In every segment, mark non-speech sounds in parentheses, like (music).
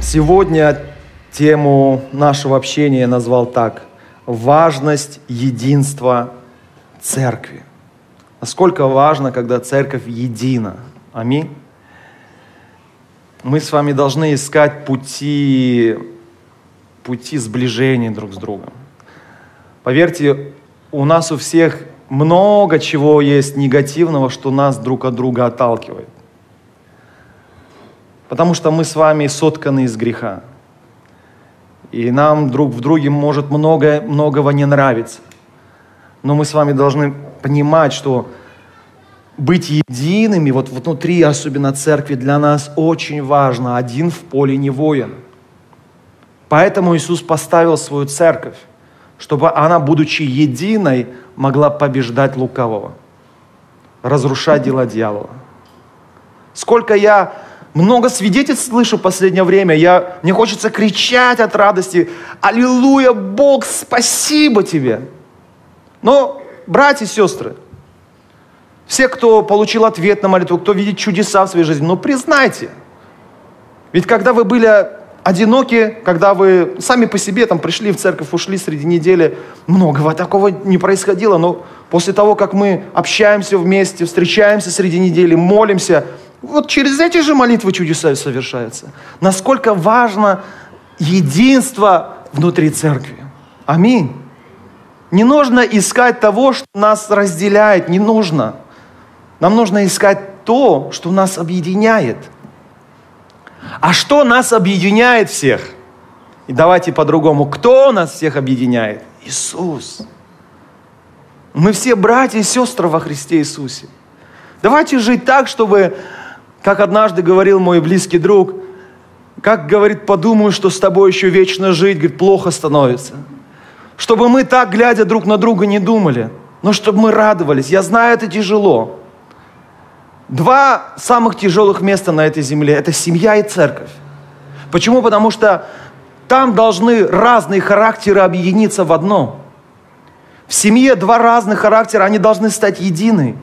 Сегодня тему нашего общения я назвал так. Важность единства церкви. Насколько важно, когда церковь едина. Аминь. Мы с вами должны искать пути, пути сближения друг с другом. Поверьте, у нас у всех много чего есть негативного, что нас друг от друга отталкивает. Потому что мы с вами сотканы из греха. И нам друг в друге может много, многого не нравиться. Но мы с вами должны понимать, что быть едиными, вот внутри, особенно церкви, для нас очень важно. Один в поле не воин. Поэтому Иисус поставил свою церковь, чтобы она, будучи единой, могла побеждать лукавого, разрушать дела дьявола. Сколько я много свидетельств слышу в последнее время. Я, мне хочется кричать от радости. Аллилуйя, Бог, спасибо тебе. Но, братья и сестры, все, кто получил ответ на молитву, кто видит чудеса в своей жизни, ну признайте. Ведь когда вы были одиноки, когда вы сами по себе там пришли в церковь, ушли среди недели, многого такого не происходило, но после того, как мы общаемся вместе, встречаемся среди недели, молимся, вот через эти же молитвы чудеса совершаются. Насколько важно единство внутри церкви. Аминь. Не нужно искать того, что нас разделяет, не нужно. Нам нужно искать то, что нас объединяет – а что нас объединяет всех? И давайте по-другому. Кто нас всех объединяет? Иисус. Мы все братья и сестры во Христе Иисусе. Давайте жить так, чтобы, как однажды говорил мой близкий друг, как говорит, подумаю, что с тобой еще вечно жить, говорит, плохо становится. Чтобы мы так, глядя друг на друга, не думали, но чтобы мы радовались. Я знаю, это тяжело. Два самых тяжелых места на этой земле – это семья и церковь. Почему? Потому что там должны разные характеры объединиться в одно. В семье два разных характера, они должны стать едины.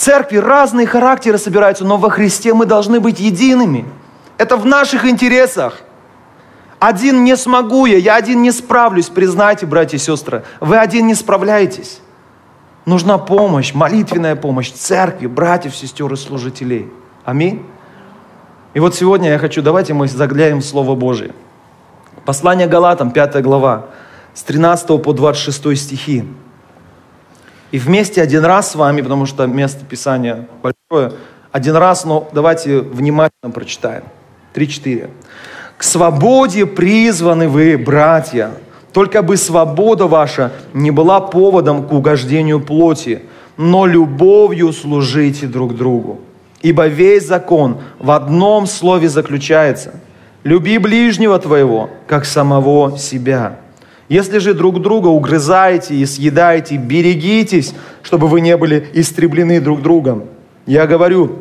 Церкви разные характеры собираются, но во Христе мы должны быть едиными. Это в наших интересах. Один не смогу я, я один не справлюсь, признайте, братья и сестры. Вы один не справляетесь. Нужна помощь, молитвенная помощь церкви, братьев, сестер и служителей. Аминь. И вот сегодня я хочу, давайте мы заглянем в Слово Божие. Послание Галатам, 5 глава, с 13 по 26 стихи. И вместе один раз с вами, потому что место Писания большое, один раз, но давайте внимательно прочитаем. 3-4. «К свободе призваны вы, братья, только бы свобода ваша не была поводом к угождению плоти, но любовью служите друг другу. Ибо весь закон в одном слове заключается. Люби ближнего твоего, как самого себя. Если же друг друга угрызаете и съедаете, берегитесь, чтобы вы не были истреблены друг другом. Я говорю,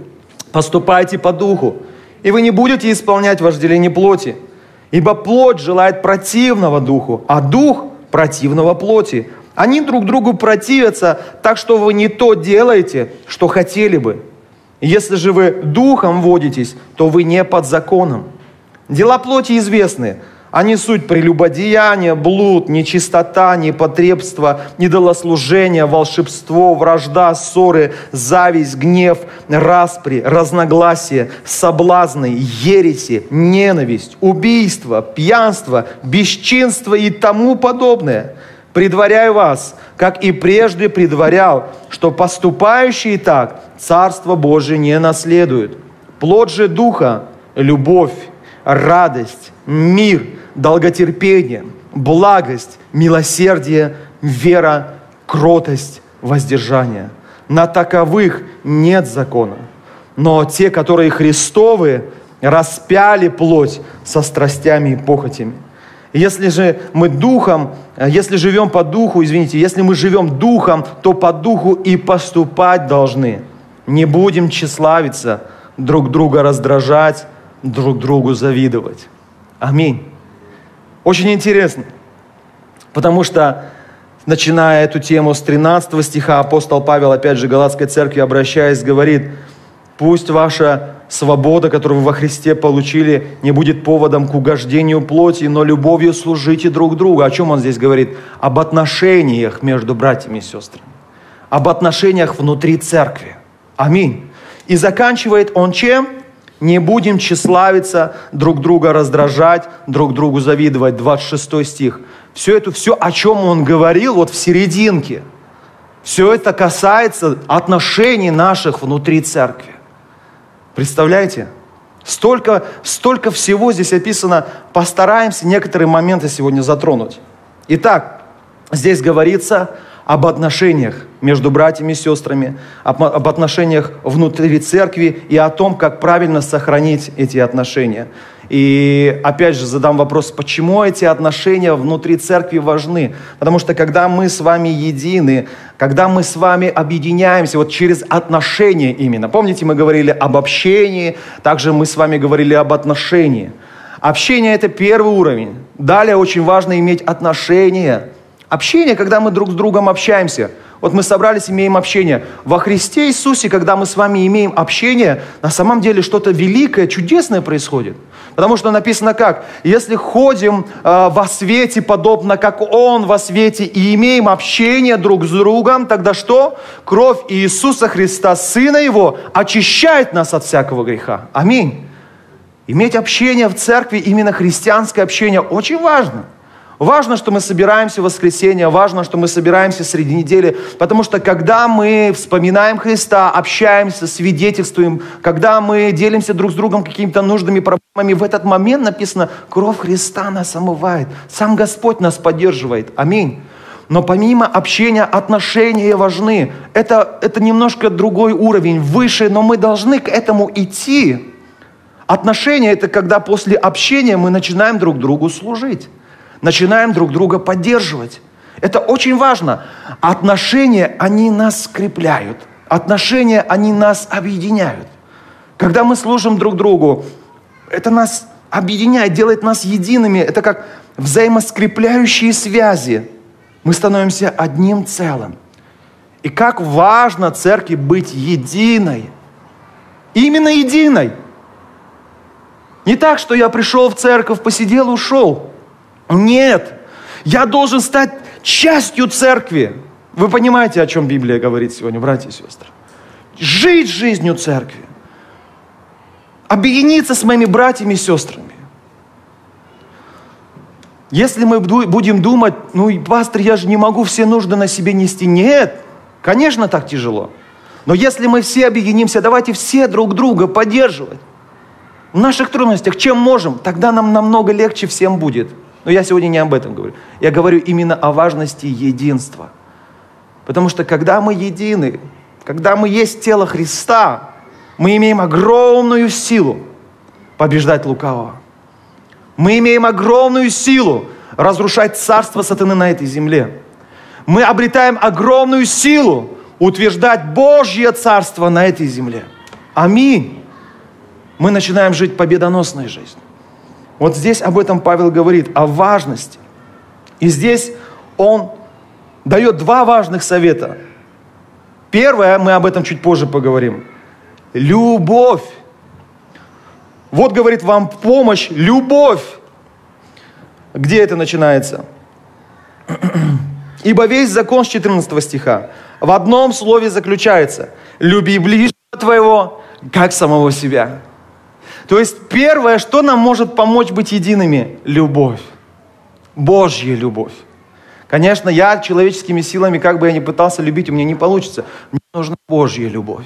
поступайте по духу, и вы не будете исполнять вожделение плоти – Ибо плоть желает противного духу, а дух противного плоти. Они друг другу противятся, так что вы не то делаете, что хотели бы. Если же вы духом водитесь, то вы не под законом. Дела плоти известны – они суть прелюбодеяния, блуд, нечистота, непотребство, недолослужение, волшебство, вражда, ссоры, зависть, гнев, распри, разногласия, соблазны, ереси, ненависть, убийство, пьянство, бесчинство и тому подобное. Предваряю вас, как и прежде предварял, что поступающие так Царство Божие не наследуют. Плод же Духа – любовь, радость, мир – долготерпение, благость, милосердие, вера, кротость, воздержание. На таковых нет закона. Но те, которые Христовы, распяли плоть со страстями и похотями. Если же мы духом, если живем по духу, извините, если мы живем духом, то по духу и поступать должны. Не будем тщеславиться, друг друга раздражать, друг другу завидовать. Аминь. Очень интересно, потому что, начиная эту тему с 13 стиха, апостол Павел, опять же, Галатской церкви, обращаясь, говорит, пусть ваша свобода, которую вы во Христе получили, не будет поводом к угождению плоти, но любовью служите друг другу. О чем он здесь говорит? Об отношениях между братьями и сестрами. Об отношениях внутри церкви. Аминь. И заканчивает он чем? Не будем тщеславиться, друг друга раздражать, друг другу завидовать. 26 стих. Все это, все, о чем он говорил, вот в серединке, все это касается отношений наших внутри церкви. Представляете? Столько, столько всего здесь описано. Постараемся некоторые моменты сегодня затронуть. Итак, здесь говорится об отношениях между братьями и сестрами, об, отношениях внутри церкви и о том, как правильно сохранить эти отношения. И опять же задам вопрос, почему эти отношения внутри церкви важны? Потому что когда мы с вами едины, когда мы с вами объединяемся вот через отношения именно. Помните, мы говорили об общении, также мы с вами говорили об отношении. Общение – это первый уровень. Далее очень важно иметь отношения. Общение, когда мы друг с другом общаемся – вот мы собрались, имеем общение. Во Христе Иисусе, когда мы с вами имеем общение, на самом деле что-то великое, чудесное происходит. Потому что написано как? Если ходим э, во свете, подобно как Он во свете, и имеем общение друг с другом, тогда что? Кровь Иисуса Христа, Сына Его, очищает нас от всякого греха. Аминь. Иметь общение в церкви, именно христианское общение, очень важно – Важно, что мы собираемся в воскресенье, важно, что мы собираемся среди недели, потому что когда мы вспоминаем Христа, общаемся, свидетельствуем, когда мы делимся друг с другом какими-то нужными проблемами, в этот момент написано, кровь Христа нас омывает, сам Господь нас поддерживает. Аминь. Но помимо общения, отношения важны. Это, это немножко другой уровень, выше, но мы должны к этому идти. Отношения – это когда после общения мы начинаем друг другу служить начинаем друг друга поддерживать. Это очень важно. Отношения, они нас скрепляют. Отношения, они нас объединяют. Когда мы служим друг другу, это нас объединяет, делает нас едиными. Это как взаимоскрепляющие связи. Мы становимся одним целым. И как важно церкви быть единой. Именно единой. Не так, что я пришел в церковь, посидел, ушел. Нет, я должен стать частью церкви. Вы понимаете, о чем Библия говорит сегодня, братья и сестры? Жить жизнью церкви. Объединиться с моими братьями и сестрами. Если мы будем думать, ну, пастор, я же не могу все нужды на себе нести. Нет, конечно, так тяжело. Но если мы все объединимся, давайте все друг друга поддерживать. В наших трудностях, чем можем, тогда нам намного легче всем будет. Но я сегодня не об этом говорю. Я говорю именно о важности единства. Потому что когда мы едины, когда мы есть тело Христа, мы имеем огромную силу побеждать лукавого. Мы имеем огромную силу разрушать царство сатаны на этой земле. Мы обретаем огромную силу утверждать Божье царство на этой земле. Аминь. Мы начинаем жить победоносной жизнью. Вот здесь об этом Павел говорит, о важности. И здесь он дает два важных совета. Первое, мы об этом чуть позже поговорим. Любовь. Вот говорит вам помощь, любовь. Где это начинается? (clears throat) Ибо весь закон с 14 стиха в одном слове заключается. Люби ближнего твоего, как самого себя. То есть первое, что нам может помочь быть едиными? Любовь. Божья любовь. Конечно, я человеческими силами, как бы я ни пытался любить, у меня не получится. Мне нужна Божья любовь.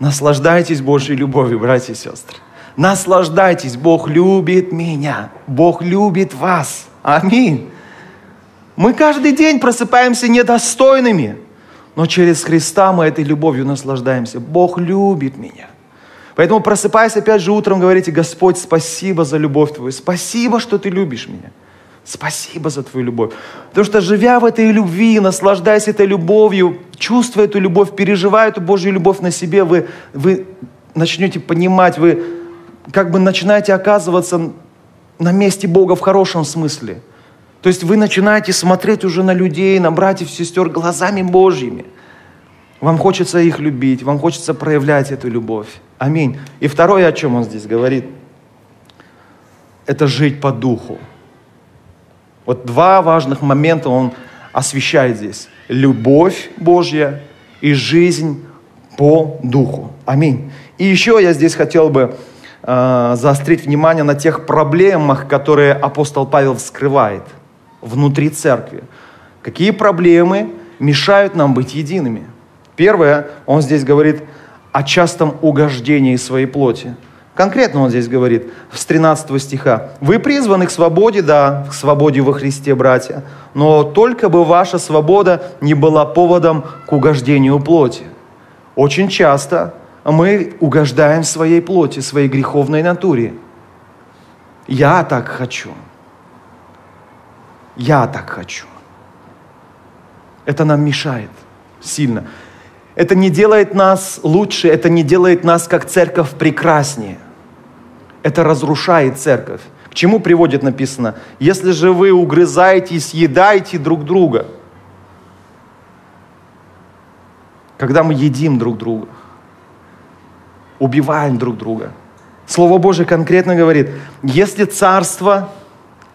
Наслаждайтесь Божьей любовью, братья и сестры. Наслаждайтесь, Бог любит меня, Бог любит вас. Аминь. Мы каждый день просыпаемся недостойными, но через Христа мы этой любовью наслаждаемся. Бог любит меня. Поэтому просыпаясь опять же утром, говорите, Господь, спасибо за любовь Твою, спасибо, что Ты любишь меня. Спасибо за Твою любовь. Потому что живя в этой любви, наслаждаясь этой любовью, чувствуя эту любовь, переживая эту Божью любовь на себе, вы, вы начнете понимать, вы как бы начинаете оказываться на месте Бога в хорошем смысле. То есть вы начинаете смотреть уже на людей, на братьев, сестер глазами Божьими. Вам хочется их любить, вам хочется проявлять эту любовь. Аминь. И второе, о чем он здесь говорит, это жить по духу. Вот два важных момента он освещает здесь. Любовь Божья и жизнь по духу. Аминь. И еще я здесь хотел бы э, заострить внимание на тех проблемах, которые апостол Павел вскрывает внутри церкви. Какие проблемы мешают нам быть едиными? Первое, он здесь говорит о частом угождении своей плоти. Конкретно он здесь говорит с 13 стиха. «Вы призваны к свободе, да, к свободе во Христе, братья, но только бы ваша свобода не была поводом к угождению плоти». Очень часто мы угождаем своей плоти, своей греховной натуре. Я так хочу. Я так хочу. Это нам мешает сильно. Это не делает нас лучше, это не делает нас как церковь прекраснее. Это разрушает церковь. К чему приводит написано? Если же вы угрызаете и съедаете друг друга, когда мы едим друг друга, убиваем друг друга. Слово Божие конкретно говорит, если царство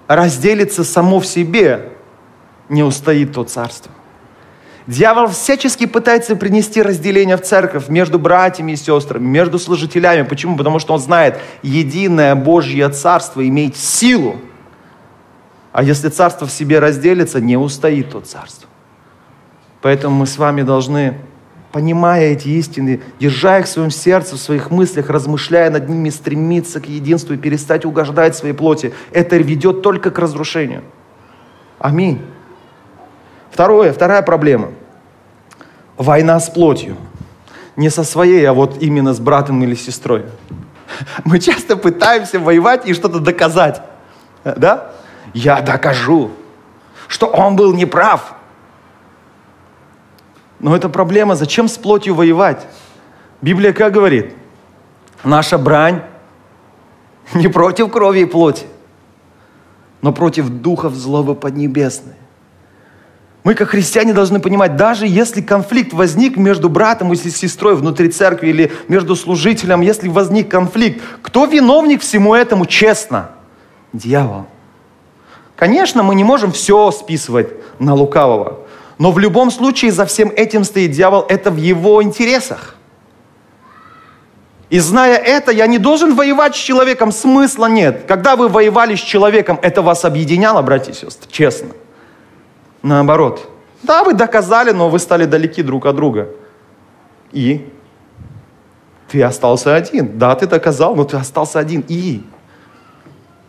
разделится само в себе, не устоит то царство. Дьявол всячески пытается принести разделение в церковь между братьями и сестрами, между служителями. Почему? Потому что он знает, единое Божье царство имеет силу. А если царство в себе разделится, не устоит то царство. Поэтому мы с вами должны понимая эти истины, держа их в своем сердце, в своих мыслях, размышляя над ними, стремиться к единству и перестать угождать своей плоти, это ведет только к разрушению. Аминь. Второе, вторая проблема. Война с плотью. Не со своей, а вот именно с братом или сестрой. (laughs) Мы часто пытаемся воевать и что-то доказать. Да? Я докажу, что он был неправ. Но это проблема, зачем с плотью воевать? Библия как говорит? Наша брань (laughs) не против крови и плоти, но против духов злого поднебесной. Мы, как христиане, должны понимать, даже если конфликт возник между братом и сестрой внутри церкви или между служителем, если возник конфликт, кто виновник всему этому честно? Дьявол. Конечно, мы не можем все списывать на лукавого. Но в любом случае за всем этим стоит дьявол, это в его интересах. И зная это, я не должен воевать с человеком, смысла нет. Когда вы воевали с человеком, это вас объединяло, братья и сестры, честно. Наоборот. Да, вы доказали, но вы стали далеки друг от друга. И ты остался один. Да, ты доказал, но ты остался один. И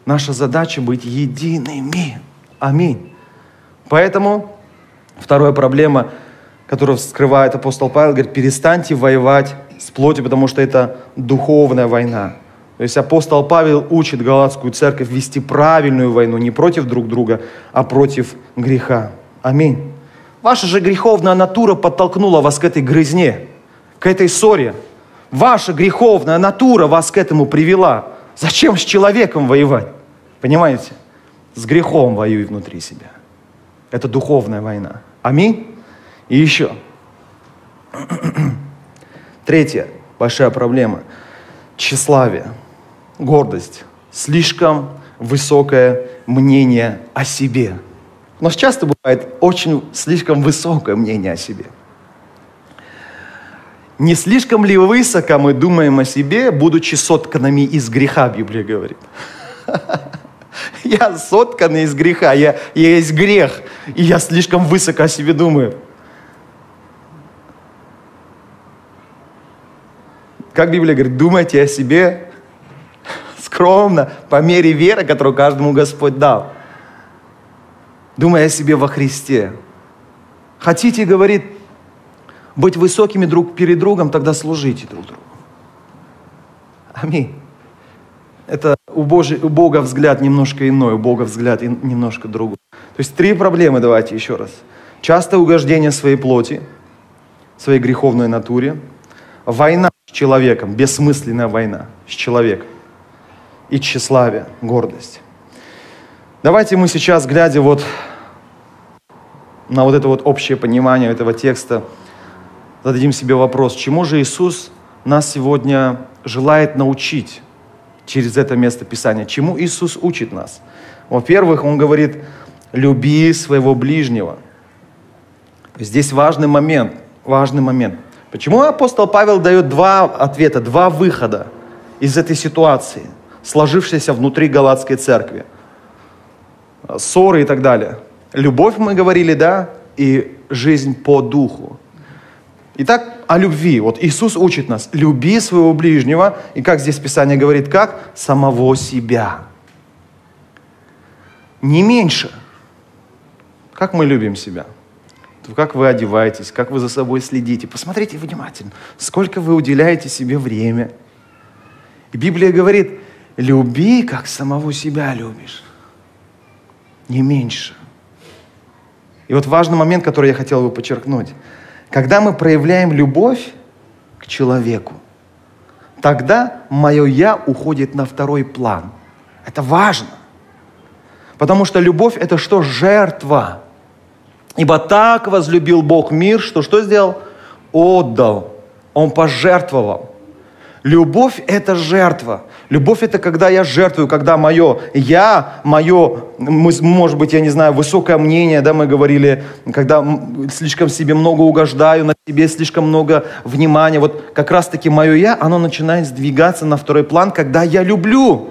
наша задача быть едиными. Аминь. Поэтому Вторая проблема, которую вскрывает апостол Павел, говорит, перестаньте воевать с плотью, потому что это духовная война. То есть апостол Павел учит Галатскую церковь вести правильную войну не против друг друга, а против греха. Аминь. Ваша же греховная натура подтолкнула вас к этой грызне, к этой ссоре. Ваша греховная натура вас к этому привела. Зачем с человеком воевать? Понимаете? С грехом воюй внутри себя. Это духовная война. Аминь. И еще. (clears throat) Третья большая проблема. Тщеславие, гордость, слишком высокое мнение о себе. У нас часто бывает очень слишком высокое мнение о себе. Не слишком ли высоко мы думаем о себе, будучи сотканными из греха, Библия говорит. (laughs) Я сотканный из греха, я, я есть грех, и я слишком высоко о себе думаю. Как Библия говорит, думайте о себе скромно, по мере веры, которую каждому Господь дал. Думай о себе во Христе. Хотите, говорит, быть высокими друг перед другом, тогда служите друг другу. Аминь. Это у, Божий, у Бога взгляд немножко иной, у Бога взгляд немножко другой. То есть три проблемы, давайте еще раз. Частое угождение своей плоти, своей греховной натуре, война с человеком, бессмысленная война с человеком и тщеславие, гордость. Давайте мы сейчас, глядя вот на вот это вот общее понимание этого текста, зададим себе вопрос, чему же Иисус нас сегодня желает научить через это место Писания? Чему Иисус учит нас? Во-первых, Он говорит, люби своего ближнего. Здесь важный момент, важный момент. Почему апостол Павел дает два ответа, два выхода из этой ситуации, сложившейся внутри Галатской церкви? Ссоры и так далее. Любовь, мы говорили, да, и жизнь по духу. Итак, о любви. Вот Иисус учит нас, люби своего ближнего, и как здесь Писание говорит, как? Самого себя. Не меньше. Как мы любим себя? Как вы одеваетесь, как вы за собой следите. Посмотрите внимательно, сколько вы уделяете себе время. И Библия говорит, люби, как самого себя любишь. Не меньше. И вот важный момент, который я хотел бы подчеркнуть. Когда мы проявляем любовь к человеку, тогда мое «я» уходит на второй план. Это важно. Потому что любовь – это что? Жертва. Ибо так возлюбил Бог мир, что что сделал? Отдал. Он пожертвовал. Любовь – это жертва. Любовь – это когда я жертвую, когда мое «я», мое, может быть, я не знаю, высокое мнение, да, мы говорили, когда слишком себе много угождаю, на себе слишком много внимания. Вот как раз-таки мое «я», оно начинает сдвигаться на второй план, когда я люблю.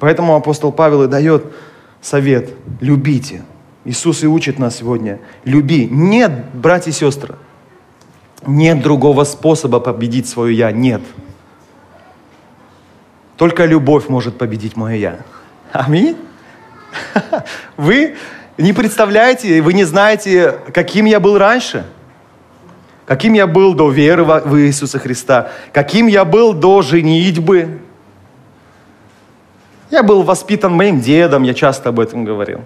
Поэтому апостол Павел и дает совет – любите. Иисус и учит нас сегодня – люби. Нет, братья и сестры – нет другого способа победить свое «я». Нет. Только любовь может победить мое «я». Аминь. (laughs) Вы не представляете, вы не знаете, каким я был раньше. Каким я был до веры в Иисуса Христа. Каким я был до женитьбы. Я был воспитан моим дедом, я часто об этом говорил.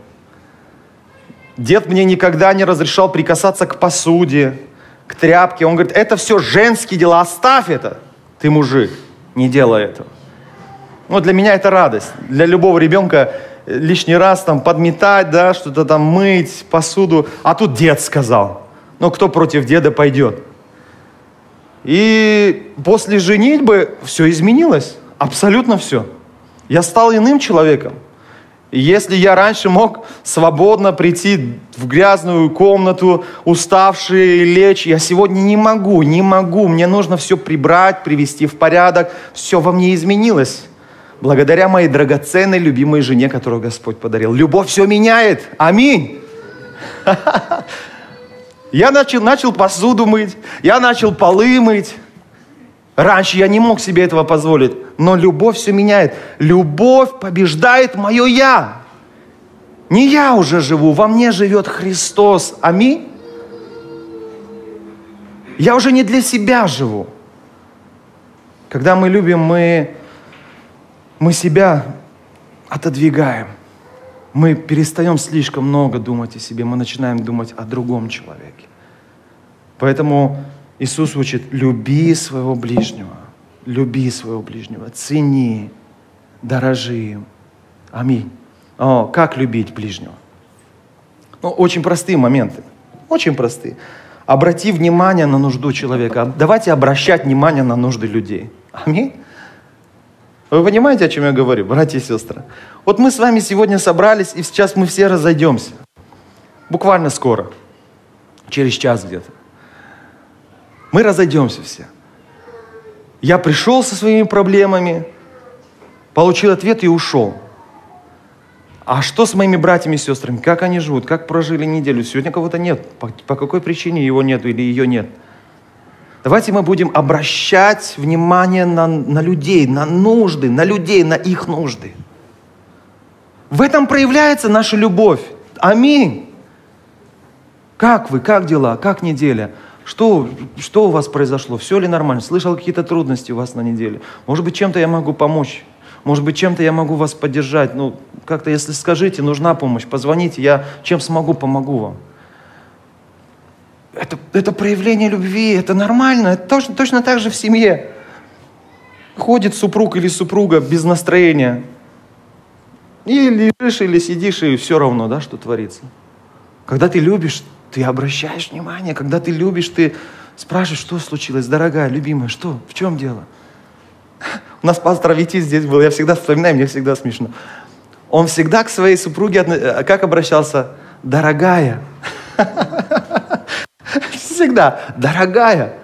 Дед мне никогда не разрешал прикасаться к посуде к тряпке. Он говорит, это все женские дела, оставь это. Ты мужик, не делай этого. Вот для меня это радость. Для любого ребенка лишний раз там подметать, да, что-то там мыть, посуду. А тут дед сказал. Ну, кто против деда пойдет? И после женитьбы все изменилось. Абсолютно все. Я стал иным человеком. И если я раньше мог свободно прийти в грязную комнату, уставший, лечь, я сегодня не могу, не могу. Мне нужно все прибрать, привести в порядок. Все во мне изменилось. Благодаря моей драгоценной, любимой жене, которую Господь подарил. Любовь все меняет. Аминь. (laughs) Я начал, начал посуду мыть, я начал полы мыть. Раньше я не мог себе этого позволить но любовь все меняет. Любовь побеждает мое «я». Не я уже живу, во мне живет Христос. Аминь. Я уже не для себя живу. Когда мы любим, мы, мы себя отодвигаем. Мы перестаем слишком много думать о себе, мы начинаем думать о другом человеке. Поэтому Иисус учит, люби своего ближнего люби своего ближнего, цени, дорожи им. Аминь. О, как любить ближнего? Ну, очень простые моменты. Очень простые. Обрати внимание на нужду человека. Давайте обращать внимание на нужды людей. Аминь. Вы понимаете, о чем я говорю, братья и сестры? Вот мы с вами сегодня собрались, и сейчас мы все разойдемся. Буквально скоро. Через час где-то. Мы разойдемся все. Я пришел со своими проблемами, получил ответ и ушел. А что с моими братьями и сестрами? Как они живут? Как прожили неделю? Сегодня кого-то нет. По, по какой причине его нет или ее нет? Давайте мы будем обращать внимание на, на людей, на нужды, на людей, на их нужды. В этом проявляется наша любовь. Аминь. Как вы? Как дела? Как неделя? Что, что у вас произошло? Все ли нормально? Слышал какие-то трудности у вас на неделе? Может быть, чем-то я могу помочь? Может быть, чем-то я могу вас поддержать? Ну, как-то, если скажите, нужна помощь, позвоните, я чем смогу, помогу вам. Это, это проявление любви, это нормально, это точно, точно так же в семье. Ходит супруг или супруга без настроения. И лежишь или сидишь, и все равно, да, что творится. Когда ты любишь, ты обращаешь внимание. Когда ты любишь, ты спрашиваешь, что случилось, дорогая, любимая, что, в чем дело? У нас пастор Вити здесь был, я всегда вспоминаю, мне всегда смешно. Он всегда к своей супруге э, как обращался? Дорогая. (laughs) Всегда. Дорогая.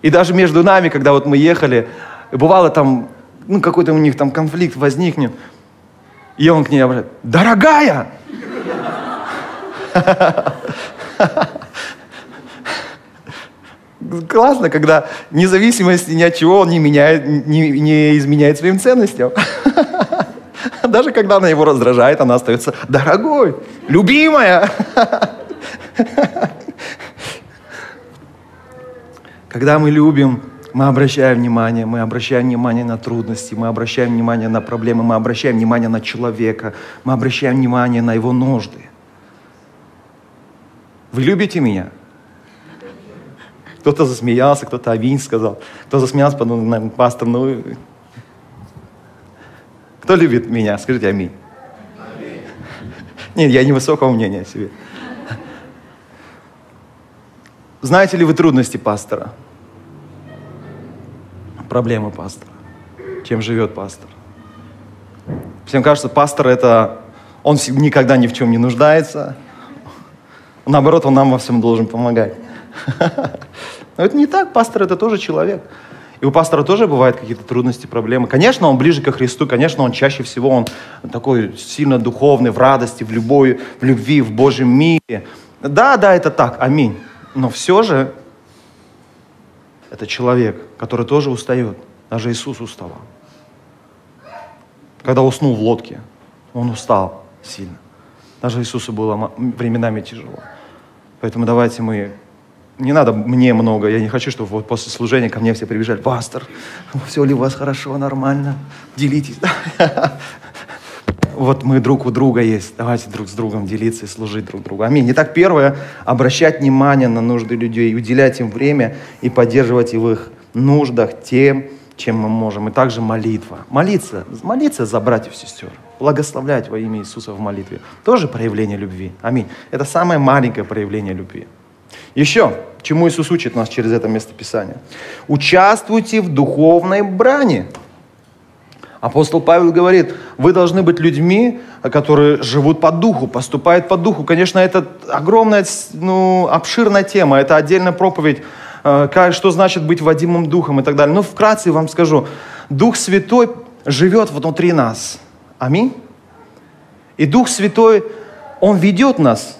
И даже между нами, когда вот мы ехали, бывало там, ну, какой-то у них там конфликт возникнет, и он к ней обращается, дорогая! Классно, когда независимости ни от чего он не, меняет, не, не изменяет своим ценностям. (laughs) Даже когда она его раздражает, она остается дорогой, любимая. (laughs) Когда мы любим, мы обращаем внимание, мы обращаем внимание на трудности, мы обращаем внимание на проблемы, мы обращаем внимание на человека, мы обращаем внимание на его нужды. Вы любите меня? Кто-то засмеялся, кто-то аминь сказал. Кто засмеялся, подумал, наверное, пастор, ну... Кто любит меня? Скажите аминь. аминь. Нет, я невысокого мнения о себе. Знаете ли вы трудности пастора? Проблемы пастора. Чем живет пастор? Всем кажется, пастор это... Он никогда ни в чем не нуждается, Наоборот, он нам во всем должен помогать. (laughs) Но это не так, пастор это тоже человек. И у пастора тоже бывают какие-то трудности, проблемы. Конечно, он ближе ко Христу, конечно, он чаще всего он такой сильно духовный, в радости, в любой, в любви, в Божьем мире. Да, да, это так, аминь. Но все же это человек, который тоже устает. Даже Иисус уставал. Когда уснул в лодке, он устал сильно. Даже Иисусу было временами тяжело. Поэтому давайте мы... Не надо мне много, я не хочу, чтобы вот после служения ко мне все прибежали. Пастор, все ли у вас хорошо, нормально? Делитесь. (laughs) Вот мы друг у друга есть. Давайте друг с другом делиться и служить друг другу. Аминь. Итак, первое, обращать внимание на нужды людей, уделять им время и поддерживать в их нуждах тем, чем мы можем. И также молитва. Молиться, молиться за братьев и сестер благословлять во имя Иисуса в молитве. Тоже проявление любви. Аминь. Это самое маленькое проявление любви. Еще, чему Иисус учит нас через это местописание. Участвуйте в духовной брани. Апостол Павел говорит, вы должны быть людьми, которые живут по духу, поступают по духу. Конечно, это огромная, ну, обширная тема, это отдельная проповедь, что значит быть водимым духом и так далее. Но вкратце вам скажу, Дух Святой живет внутри нас – Аминь. И Дух Святой, Он ведет нас.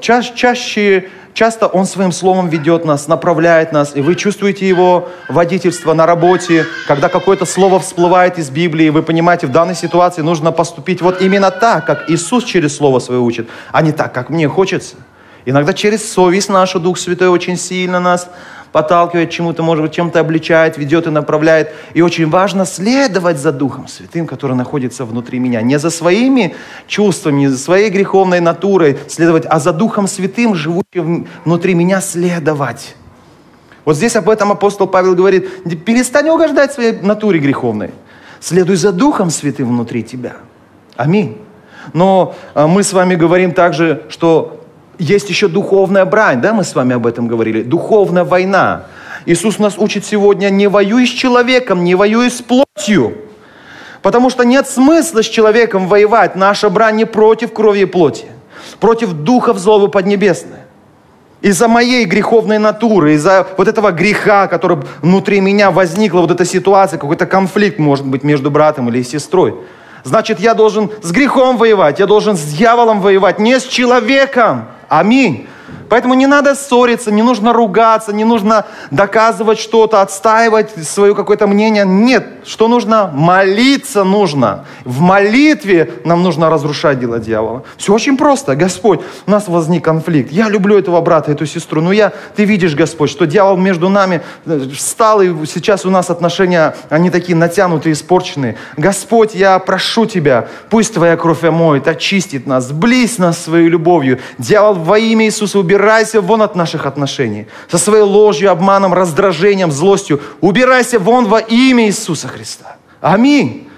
Ча чаще, часто Он своим словом ведет нас, направляет нас, и вы чувствуете Его водительство на работе, когда какое-то слово всплывает из Библии, вы понимаете, в данной ситуации нужно поступить вот именно так, как Иисус через Слово Свое учит, а не так, как мне хочется. Иногда через совесть нашу Дух Святой очень сильно нас подталкивает чему-то, может быть, чем-то обличает, ведет и направляет. И очень важно следовать за Духом Святым, который находится внутри меня. Не за своими чувствами, не за своей греховной натурой следовать, а за Духом Святым, живущим внутри меня, следовать. Вот здесь об этом апостол Павел говорит, перестань угождать своей натуре греховной. Следуй за Духом Святым внутри тебя. Аминь. Но а, мы с вами говорим также, что есть еще духовная брань, да, мы с вами об этом говорили, духовная война. Иисус нас учит сегодня, не воюй с человеком, не воюй с плотью. Потому что нет смысла с человеком воевать. Наша брань не против крови и плоти, против духов злого поднебесной. Из-за моей греховной натуры, из-за вот этого греха, который внутри меня возникла, вот эта ситуация, какой-то конфликт, может быть, между братом или сестрой. Значит, я должен с грехом воевать, я должен с дьяволом воевать, не с человеком. Аминь. Поэтому не надо ссориться, не нужно ругаться, не нужно доказывать что-то, отстаивать свое какое-то мнение. Нет, что нужно? Молиться нужно. В молитве нам нужно разрушать дела дьявола. Все очень просто. Господь, у нас возник конфликт. Я люблю этого брата, эту сестру. Но я, ты видишь, Господь, что дьявол между нами э, встал, и сейчас у нас отношения, они такие натянутые, испорченные. Господь, я прошу Тебя, пусть Твоя кровь омоет, очистит нас, сблизь нас своей любовью. Дьявол, во имя Иисуса, убирайся вон от наших отношений. Со своей ложью, обманом, раздражением, злостью. Убирайся вон во имя Иисуса Христа. Аминь.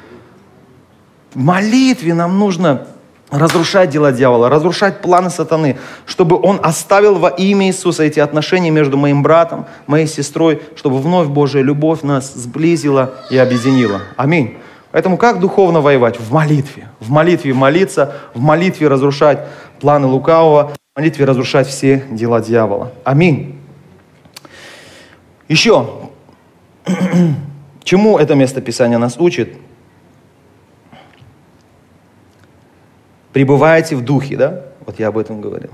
В молитве нам нужно разрушать дела дьявола, разрушать планы сатаны, чтобы он оставил во имя Иисуса эти отношения между моим братом, моей сестрой, чтобы вновь Божья любовь нас сблизила и объединила. Аминь. Поэтому как духовно воевать? В молитве. В молитве молиться, в молитве разрушать планы лукавого, молитве разрушать все дела дьявола. Аминь. Еще, (clears throat) чему это место Писания нас учит? Пребывайте в духе, да? Вот я об этом говорил.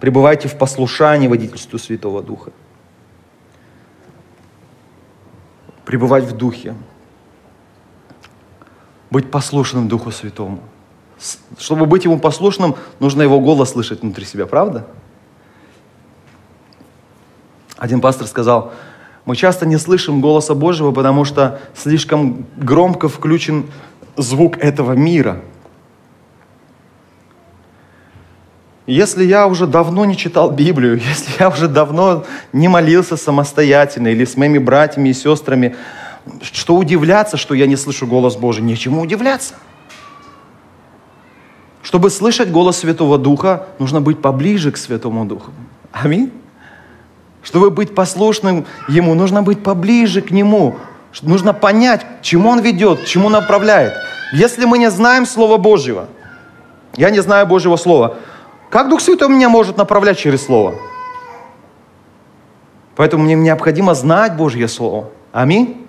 Пребывайте в послушании водительству Святого Духа. Пребывать в духе. Быть послушным Духу Святому. Чтобы быть Ему послушным, нужно Его голос слышать внутри себя, правда? Один пастор сказал, мы часто не слышим голоса Божьего, потому что слишком громко включен звук этого мира. Если я уже давно не читал Библию, (laughs) если я уже давно не молился самостоятельно или с моими братьями и сестрами, что удивляться, что я не слышу голос Божий? Нечему удивляться. Чтобы слышать голос Святого Духа, нужно быть поближе к Святому Духу. Аминь. Чтобы быть послушным Ему, нужно быть поближе к Нему. Нужно понять, чему Он ведет, чему направляет. Если мы не знаем Слова Божьего, я не знаю Божьего Слова, как Дух Святой меня может направлять через Слово? Поэтому мне необходимо знать Божье Слово. Аминь.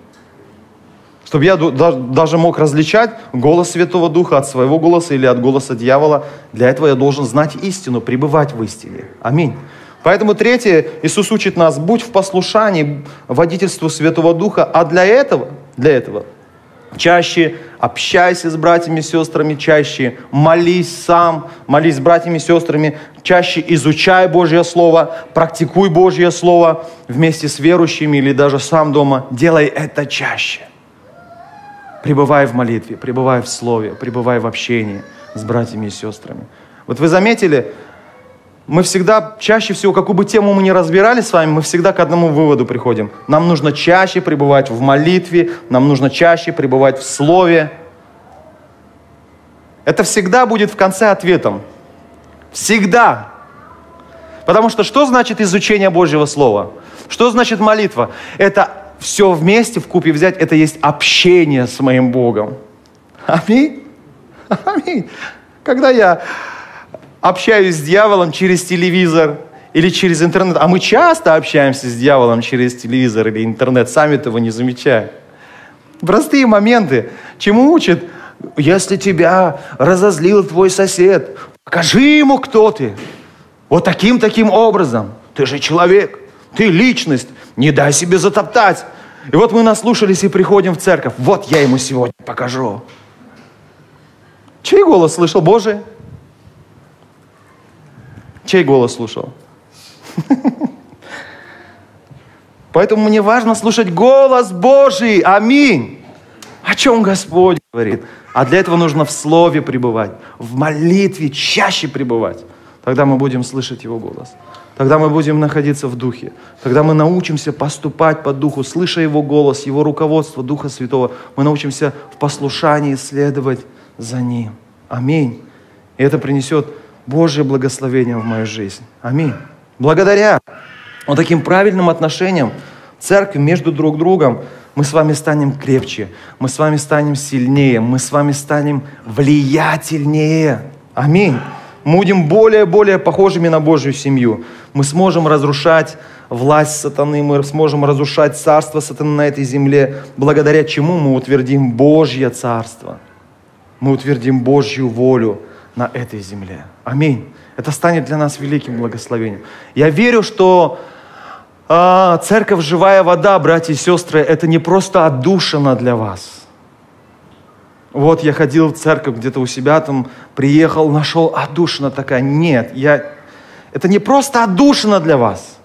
Чтобы я даже мог различать голос Святого Духа от своего голоса или от голоса дьявола. Для этого я должен знать истину, пребывать в истине. Аминь. Поэтому третье, Иисус учит нас, будь в послушании водительству Святого Духа, а для этого, для этого чаще общайся с братьями и сестрами, чаще молись сам, молись с братьями и сестрами, чаще изучай Божье Слово, практикуй Божье Слово вместе с верующими или даже сам дома. Делай это чаще. Пребывай в молитве, пребывай в Слове, пребывай в общении с братьями и сестрами. Вот вы заметили, мы всегда, чаще всего, какую бы тему мы ни разбирали с вами, мы всегда к одному выводу приходим. Нам нужно чаще пребывать в молитве, нам нужно чаще пребывать в Слове. Это всегда будет в конце ответом. Всегда. Потому что что значит изучение Божьего Слова? Что значит молитва? Это все вместе в купе взять, это есть общение с моим Богом. Аминь. Аминь. Когда я общаюсь с дьяволом через телевизор или через интернет. А мы часто общаемся с дьяволом через телевизор или интернет, сами этого не замечая. Простые моменты. Чему учат? Если тебя разозлил твой сосед, покажи ему, кто ты. Вот таким-таким образом. Ты же человек, ты личность, не дай себе затоптать. И вот мы наслушались и приходим в церковь. Вот я ему сегодня покажу. Чей голос слышал? Божий? Чей голос слушал? (laughs) Поэтому мне важно слушать голос Божий. Аминь. О чем Господь говорит? А для этого нужно в Слове пребывать, в молитве чаще пребывать. Тогда мы будем слышать Его голос. Тогда мы будем находиться в Духе. Тогда мы научимся поступать по Духу, слыша Его голос, Его руководство, Духа Святого. Мы научимся в послушании следовать за Ним. Аминь. И это принесет Божье благословение в мою жизнь. Аминь. Благодаря вот таким правильным отношениям церкви между друг другом мы с вами станем крепче, мы с вами станем сильнее, мы с вами станем влиятельнее. Аминь. Мы будем более-более похожими на Божью семью. Мы сможем разрушать власть сатаны, мы сможем разрушать царство сатаны на этой земле, благодаря чему мы утвердим Божье царство. Мы утвердим Божью волю на этой земле. Аминь. Это станет для нас великим благословением. Я верю, что а, церковь «Живая вода», братья и сестры, это не просто отдушина для вас. Вот я ходил в церковь где-то у себя, там приехал, нашел отдушина такая. Нет, я... это не просто отдушина для вас.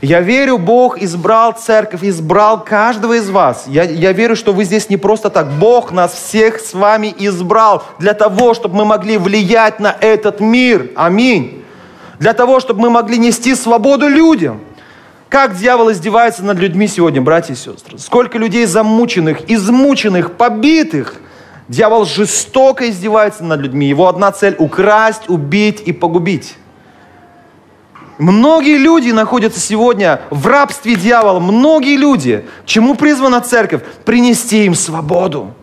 Я верю, Бог избрал церковь, избрал каждого из вас. Я, я верю, что вы здесь не просто так. Бог нас всех с вами избрал для того, чтобы мы могли влиять на этот мир. Аминь. Для того, чтобы мы могли нести свободу людям. Как дьявол издевается над людьми сегодня, братья и сестры? Сколько людей замученных, измученных, побитых. Дьявол жестоко издевается над людьми. Его одна цель – украсть, убить и погубить. Многие люди находятся сегодня в рабстве дьявола. Многие люди. Чему призвана церковь? Принести им свободу.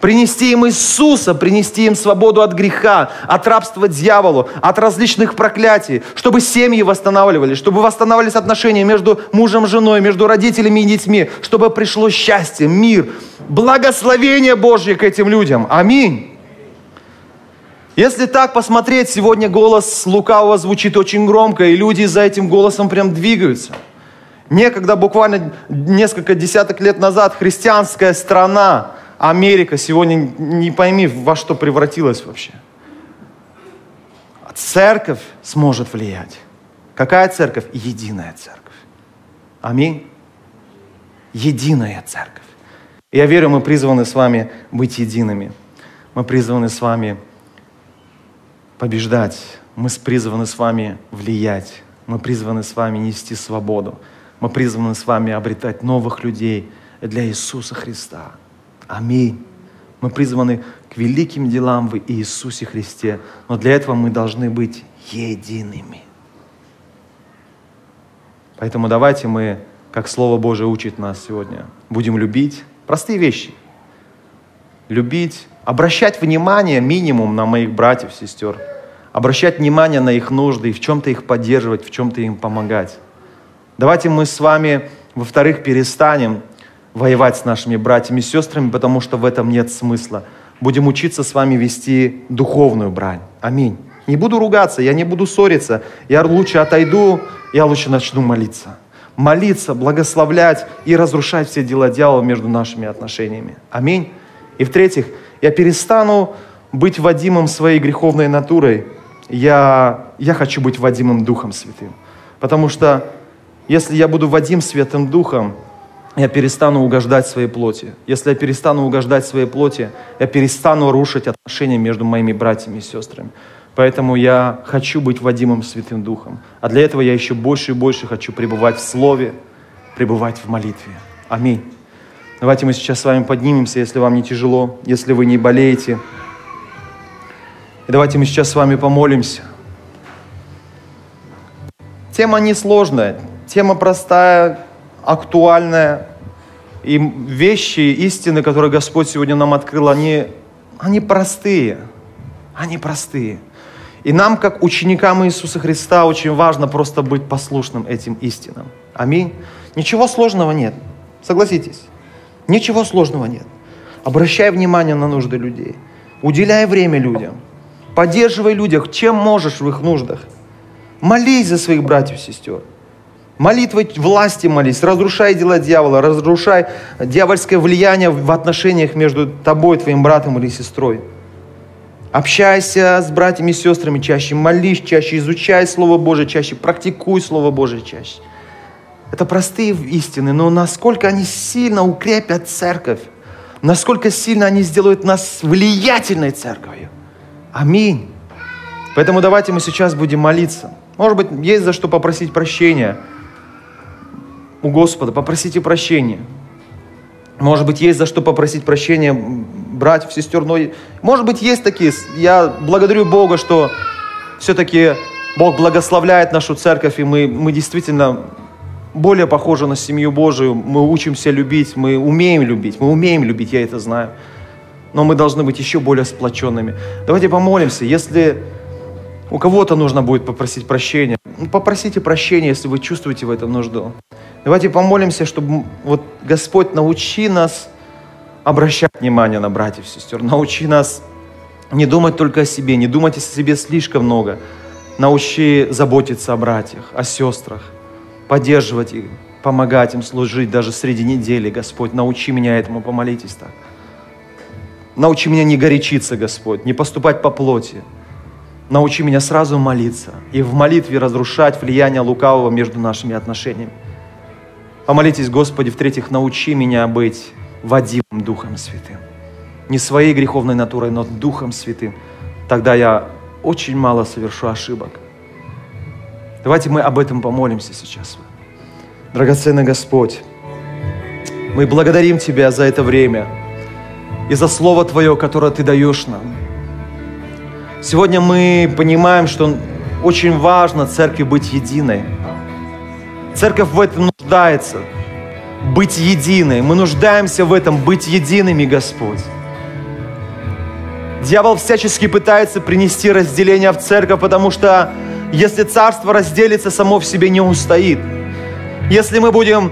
Принести им Иисуса, принести им свободу от греха, от рабства дьяволу, от различных проклятий, чтобы семьи восстанавливались, чтобы восстанавливались отношения между мужем и женой, между родителями и детьми, чтобы пришло счастье, мир, благословение Божье к этим людям. Аминь. Если так посмотреть, сегодня голос лукавого звучит очень громко, и люди за этим голосом прям двигаются. Некогда, буквально несколько десяток лет назад, христианская страна, Америка, сегодня не пойми, во что превратилась вообще. Церковь сможет влиять. Какая церковь? Единая церковь. Аминь. Единая церковь. Я верю, мы призваны с вами быть едиными. Мы призваны с вами побеждать. Мы призваны с вами влиять. Мы призваны с вами нести свободу. Мы призваны с вами обретать новых людей для Иисуса Христа. Аминь. Мы призваны к великим делам в Иисусе Христе. Но для этого мы должны быть едиными. Поэтому давайте мы, как Слово Божие учит нас сегодня, будем любить простые вещи. Любить, обращать внимание минимум на моих братьев, сестер – обращать внимание на их нужды и в чем-то их поддерживать, в чем-то им помогать. Давайте мы с вами, во-вторых, перестанем воевать с нашими братьями и сестрами, потому что в этом нет смысла. Будем учиться с вами вести духовную брань. Аминь. Не буду ругаться, я не буду ссориться. Я лучше отойду, я лучше начну молиться. Молиться, благословлять и разрушать все дела дьявола между нашими отношениями. Аминь. И в-третьих, я перестану быть Вадимом своей греховной натурой я, я хочу быть Вадимом Духом Святым. Потому что если я буду Вадим Святым Духом, я перестану угождать своей плоти. Если я перестану угождать своей плоти, я перестану рушить отношения между моими братьями и сестрами. Поэтому я хочу быть Вадимом Святым Духом. А для этого я еще больше и больше хочу пребывать в Слове, пребывать в молитве. Аминь. Давайте мы сейчас с вами поднимемся, если вам не тяжело, если вы не болеете. И давайте мы сейчас с вами помолимся. Тема несложная, тема простая, актуальная. И вещи, истины, которые Господь сегодня нам открыл, они, они простые. Они простые. И нам, как ученикам Иисуса Христа, очень важно просто быть послушным этим истинам. Аминь. Ничего сложного нет. Согласитесь. Ничего сложного нет. Обращай внимание на нужды людей. Уделяй время людям. Поддерживай людях, чем можешь в их нуждах. Молись за своих братьев и сестер. Молитвой власти молись, разрушай дела дьявола, разрушай дьявольское влияние в отношениях между тобой, твоим братом или сестрой. Общайся с братьями и сестрами чаще, молись чаще, изучай Слово Божие чаще, практикуй Слово Божие чаще. Это простые истины, но насколько они сильно укрепят церковь, насколько сильно они сделают нас влиятельной церковью. Аминь. Поэтому давайте мы сейчас будем молиться. Может быть, есть за что попросить прощения у Господа. Попросите прощения. Может быть, есть за что попросить прощения братьев, сестер. Но, может быть, есть такие. Я благодарю Бога, что все-таки Бог благословляет нашу церковь, и мы, мы действительно более похожи на семью Божию. Мы учимся любить, мы умеем любить, мы умеем любить, я это знаю но мы должны быть еще более сплоченными. Давайте помолимся. Если у кого-то нужно будет попросить прощения, ну, попросите прощения, если вы чувствуете в этом нужду. Давайте помолимся, чтобы вот Господь научи нас обращать внимание на братьев и сестер, научи нас не думать только о себе, не думать о себе слишком много, Научи заботиться о братьях, о сестрах, поддерживать их, помогать им служить даже среди недели, Господь. Научи меня этому, помолитесь так. Научи меня не горячиться, Господь, не поступать по плоти. Научи меня сразу молиться и в молитве разрушать влияние лукавого между нашими отношениями. Помолитесь, Господи, в-третьих, научи меня быть водимым Духом Святым. Не своей греховной натурой, но Духом Святым. Тогда я очень мало совершу ошибок. Давайте мы об этом помолимся сейчас. Драгоценный Господь, мы благодарим Тебя за это время и за Слово Твое, которое Ты даешь нам. Сегодня мы понимаем, что очень важно церкви быть единой. Церковь в этом нуждается. Быть единой. Мы нуждаемся в этом, быть едиными, Господь. Дьявол всячески пытается принести разделение в церковь, потому что если царство разделится, само в себе не устоит. Если мы будем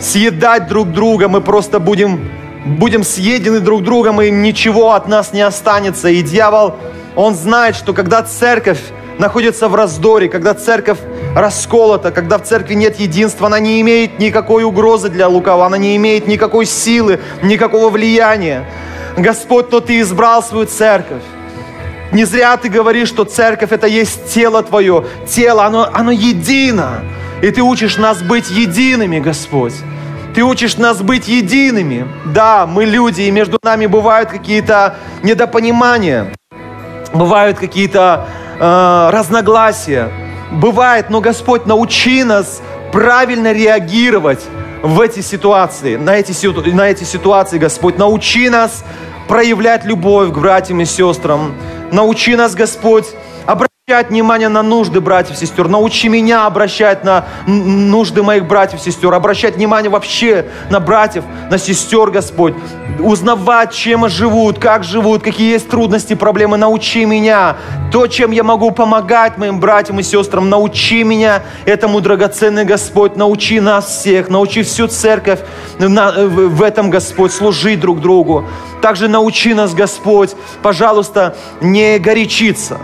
съедать друг друга, мы просто будем, будем съедены друг другом, и ничего от нас не останется. И дьявол, он знает, что когда церковь находится в раздоре, когда церковь расколота, когда в церкви нет единства, она не имеет никакой угрозы для лукава, она не имеет никакой силы, никакого влияния. Господь, но Ты избрал свою церковь. Не зря Ты говоришь, что церковь это есть тело Твое. Тело, оно, оно едино. И Ты учишь нас быть едиными, Господь. Ты учишь нас быть едиными. Да, мы люди, и между нами бывают какие-то недопонимания, бывают какие-то э, разногласия. Бывает, но Господь, научи нас правильно реагировать в эти ситуации, на эти, на эти ситуации, Господь. Научи нас проявлять любовь к братьям и сестрам. Научи нас, Господь, обращать внимание на нужды братьев и сестер. Научи меня обращать на нужды моих братьев и сестер. Обращать внимание вообще на братьев, на сестер, Господь. Узнавать, чем живут, как живут, какие есть трудности, проблемы. Научи меня то, чем я могу помогать моим братьям и сестрам. Научи меня этому, драгоценный Господь. Научи нас всех, научи всю церковь в этом, Господь, служить друг другу. Также научи нас, Господь, пожалуйста, не горячиться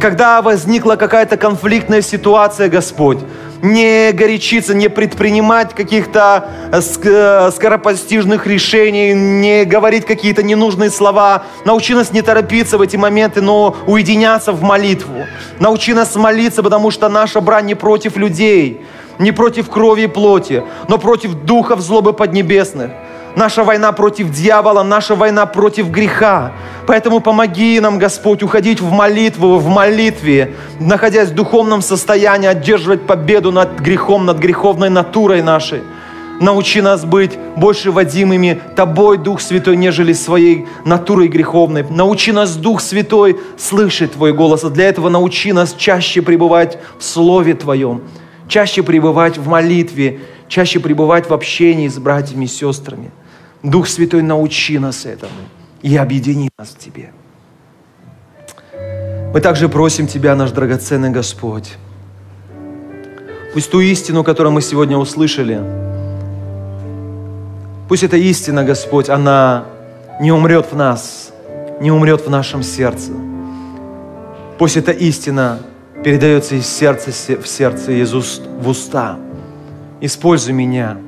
когда возникла какая-то конфликтная ситуация, Господь, не горячиться, не предпринимать каких-то э, э, скоропостижных решений, не говорить какие-то ненужные слова. Научи нас не торопиться в эти моменты, но уединяться в молитву. Научи нас молиться, потому что наша брань не против людей, не против крови и плоти, но против духов злобы поднебесных. Наша война против дьявола, наша война против греха. Поэтому помоги нам, Господь, уходить в молитву, в молитве, находясь в духовном состоянии, одерживать победу над грехом, над греховной натурой нашей. Научи нас быть больше водимыми Тобой, Дух Святой, нежели своей натурой греховной. Научи нас, Дух Святой, слышать Твой голос. А для этого научи нас чаще пребывать в Слове Твоем, чаще пребывать в молитве, чаще пребывать в общении с братьями и сестрами. Дух Святой, научи нас этому и объедини нас в Тебе. Мы также просим Тебя, наш драгоценный Господь, пусть ту истину, которую мы сегодня услышали, пусть эта истина, Господь, она не умрет в нас, не умрет в нашем сердце. Пусть эта истина передается из сердца в сердце, из уст в уста. Используй меня,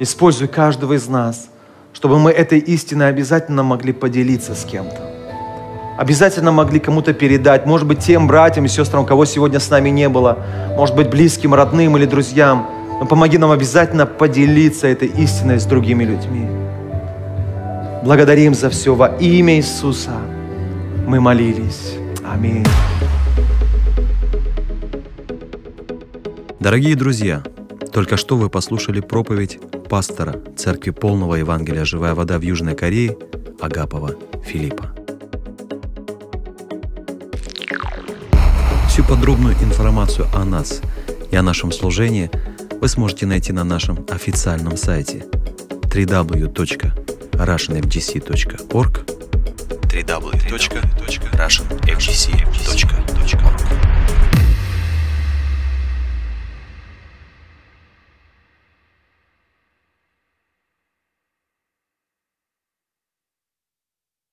используй каждого из нас – чтобы мы этой истиной обязательно могли поделиться с кем-то. Обязательно могли кому-то передать, может быть, тем братьям и сестрам, кого сегодня с нами не было, может быть, близким, родным или друзьям. Но помоги нам обязательно поделиться этой истиной с другими людьми. Благодарим за все во имя Иисуса. Мы молились. Аминь. Дорогие друзья, только что вы послушали проповедь пастора Церкви Полного Евангелия «Живая вода» в Южной Корее Агапова Филиппа. Всю подробную информацию о нас и о нашем служении вы сможете найти на нашем официальном сайте www.russianfgc.org www.russianfgc.org